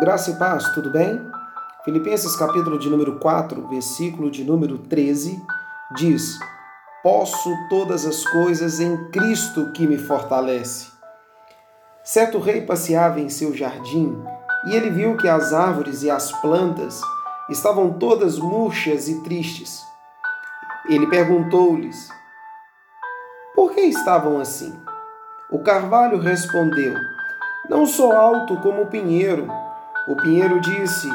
Graça e paz, tudo bem? Filipenses capítulo de número 4, versículo de número 13, diz: Posso todas as coisas em Cristo que me fortalece. Certo rei passeava em seu jardim e ele viu que as árvores e as plantas estavam todas murchas e tristes. Ele perguntou-lhes: Por que estavam assim? O carvalho respondeu: Não sou alto como o pinheiro o pinheiro disse: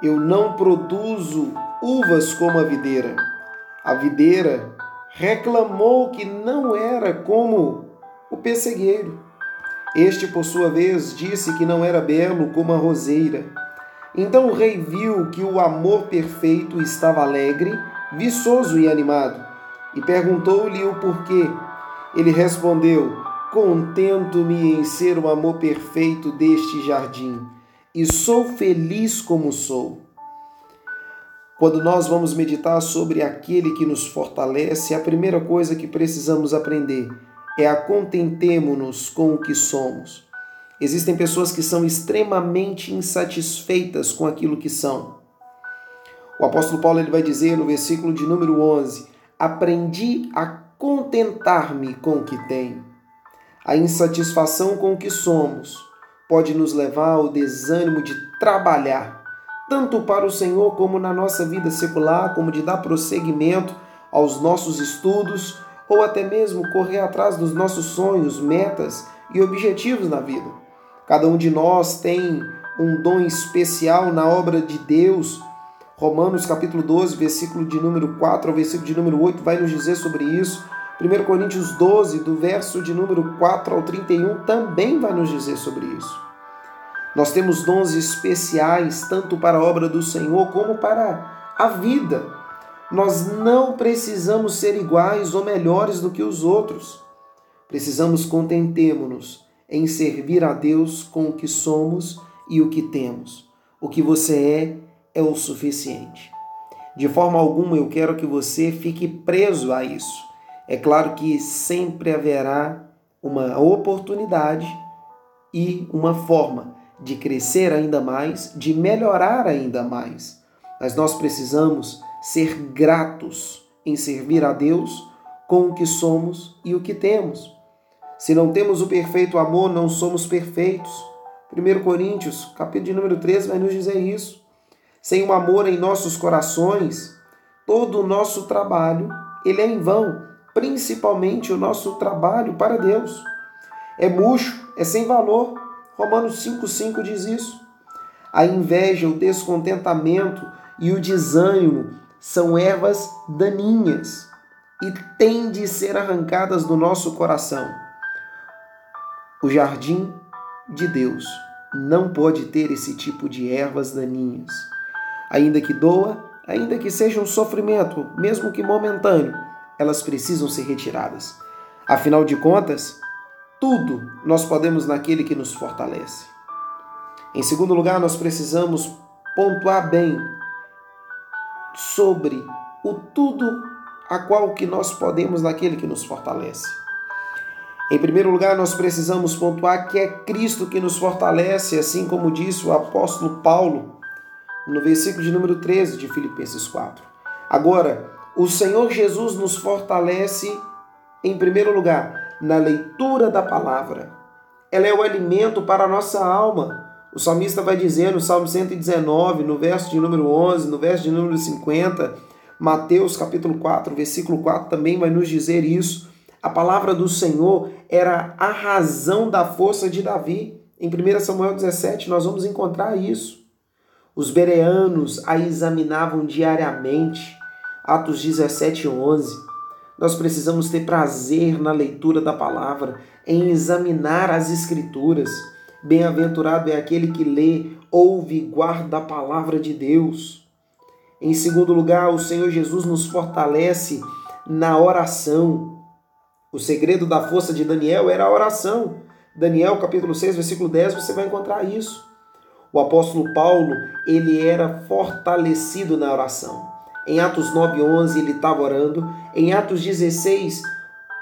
Eu não produzo uvas como a videira. A videira reclamou que não era como o pessegueiro. Este, por sua vez, disse que não era belo como a roseira. Então o rei viu que o amor perfeito estava alegre, viçoso e animado, e perguntou-lhe o porquê. Ele respondeu: Contento-me em ser o amor perfeito deste jardim e sou feliz como sou. Quando nós vamos meditar sobre aquele que nos fortalece, a primeira coisa que precisamos aprender é a contentemo-nos com o que somos. Existem pessoas que são extremamente insatisfeitas com aquilo que são. O apóstolo Paulo ele vai dizer no versículo de número 11: Aprendi a contentar-me com o que tenho. A insatisfação com o que somos pode nos levar ao desânimo de trabalhar, tanto para o Senhor como na nossa vida secular, como de dar prosseguimento aos nossos estudos ou até mesmo correr atrás dos nossos sonhos, metas e objetivos na vida. Cada um de nós tem um dom especial na obra de Deus. Romanos capítulo 12, versículo de número 4 ao versículo de número 8 vai nos dizer sobre isso. 1 Coríntios 12, do verso de número 4 ao 31, também vai nos dizer sobre isso. Nós temos dons especiais tanto para a obra do Senhor como para a vida. Nós não precisamos ser iguais ou melhores do que os outros. Precisamos contentemo-nos em servir a Deus com o que somos e o que temos. O que você é é o suficiente. De forma alguma eu quero que você fique preso a isso. É claro que sempre haverá uma oportunidade e uma forma de crescer ainda mais, de melhorar ainda mais. Mas nós precisamos ser gratos em servir a Deus com o que somos e o que temos. Se não temos o perfeito amor, não somos perfeitos. 1 Coríntios, capítulo de número 13, vai nos dizer isso. Sem o amor em nossos corações, todo o nosso trabalho ele é em vão principalmente o nosso trabalho para Deus. É murcho, é sem valor. Romanos 5,5 diz isso. A inveja, o descontentamento e o desânimo são ervas daninhas e têm de ser arrancadas do nosso coração. O jardim de Deus não pode ter esse tipo de ervas daninhas. Ainda que doa, ainda que seja um sofrimento, mesmo que momentâneo, elas precisam ser retiradas. Afinal de contas, tudo nós podemos naquele que nos fortalece. Em segundo lugar, nós precisamos pontuar bem sobre o tudo a qual que nós podemos naquele que nos fortalece. Em primeiro lugar, nós precisamos pontuar que é Cristo que nos fortalece, assim como disse o apóstolo Paulo no versículo de número 13 de Filipenses 4. Agora, o Senhor Jesus nos fortalece, em primeiro lugar, na leitura da palavra. Ela é o alimento para a nossa alma. O salmista vai dizer no Salmo 119, no verso de número 11, no verso de número 50, Mateus capítulo 4, versículo 4 também vai nos dizer isso. A palavra do Senhor era a razão da força de Davi. Em 1 Samuel 17 nós vamos encontrar isso. Os bereanos a examinavam diariamente. Atos 17, 11. Nós precisamos ter prazer na leitura da palavra, em examinar as Escrituras. Bem-aventurado é aquele que lê, ouve e guarda a palavra de Deus. Em segundo lugar, o Senhor Jesus nos fortalece na oração. O segredo da força de Daniel era a oração. Daniel, capítulo 6, versículo 10, você vai encontrar isso. O apóstolo Paulo, ele era fortalecido na oração. Em Atos 9:11 ele estava orando. Em Atos 16,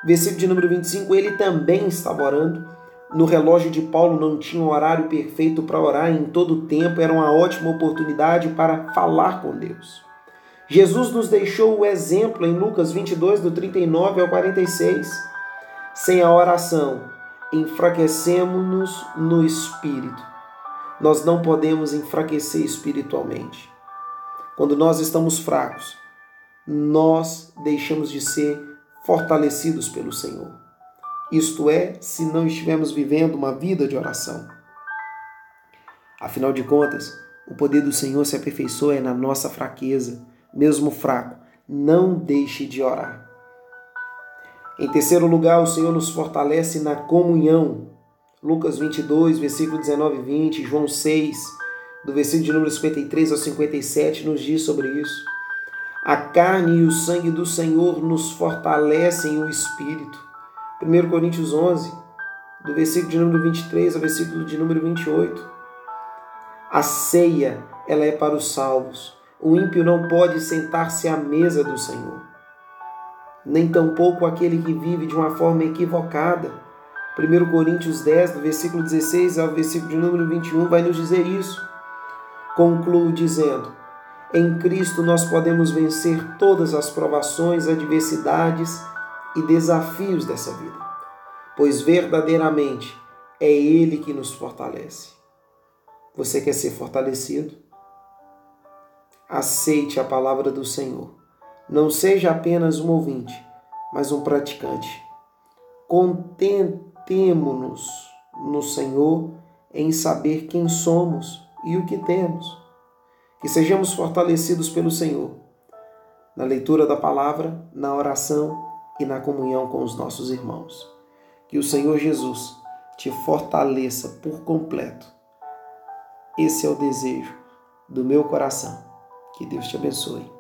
versículo de número 25, ele também estava orando. No relógio de Paulo não tinha um horário perfeito para orar, em todo tempo era uma ótima oportunidade para falar com Deus. Jesus nos deixou o exemplo em Lucas 22, do 39 ao 46. Sem a oração, enfraquecemos-nos no espírito. Nós não podemos enfraquecer espiritualmente. Quando nós estamos fracos, nós deixamos de ser fortalecidos pelo Senhor. Isto é, se não estivermos vivendo uma vida de oração. Afinal de contas, o poder do Senhor se aperfeiçoa na nossa fraqueza, mesmo fraco. Não deixe de orar. Em terceiro lugar, o Senhor nos fortalece na comunhão. Lucas 22, versículo 19 e 20, João 6, do versículo de número 53 ao 57, nos diz sobre isso. A carne e o sangue do Senhor nos fortalecem o espírito. 1 Coríntios 11, do versículo de número 23 ao versículo de número 28. A ceia, ela é para os salvos. O ímpio não pode sentar-se à mesa do Senhor. Nem tampouco aquele que vive de uma forma equivocada. 1 Coríntios 10, do versículo 16 ao versículo de número 21, vai nos dizer isso. Concluo dizendo: em Cristo nós podemos vencer todas as provações, adversidades e desafios dessa vida, pois verdadeiramente é Ele que nos fortalece. Você quer ser fortalecido? Aceite a palavra do Senhor. Não seja apenas um ouvinte, mas um praticante. Contentemo-nos no Senhor em saber quem somos e o que temos que sejamos fortalecidos pelo Senhor na leitura da palavra, na oração e na comunhão com os nossos irmãos. Que o Senhor Jesus te fortaleça por completo. Esse é o desejo do meu coração. Que Deus te abençoe.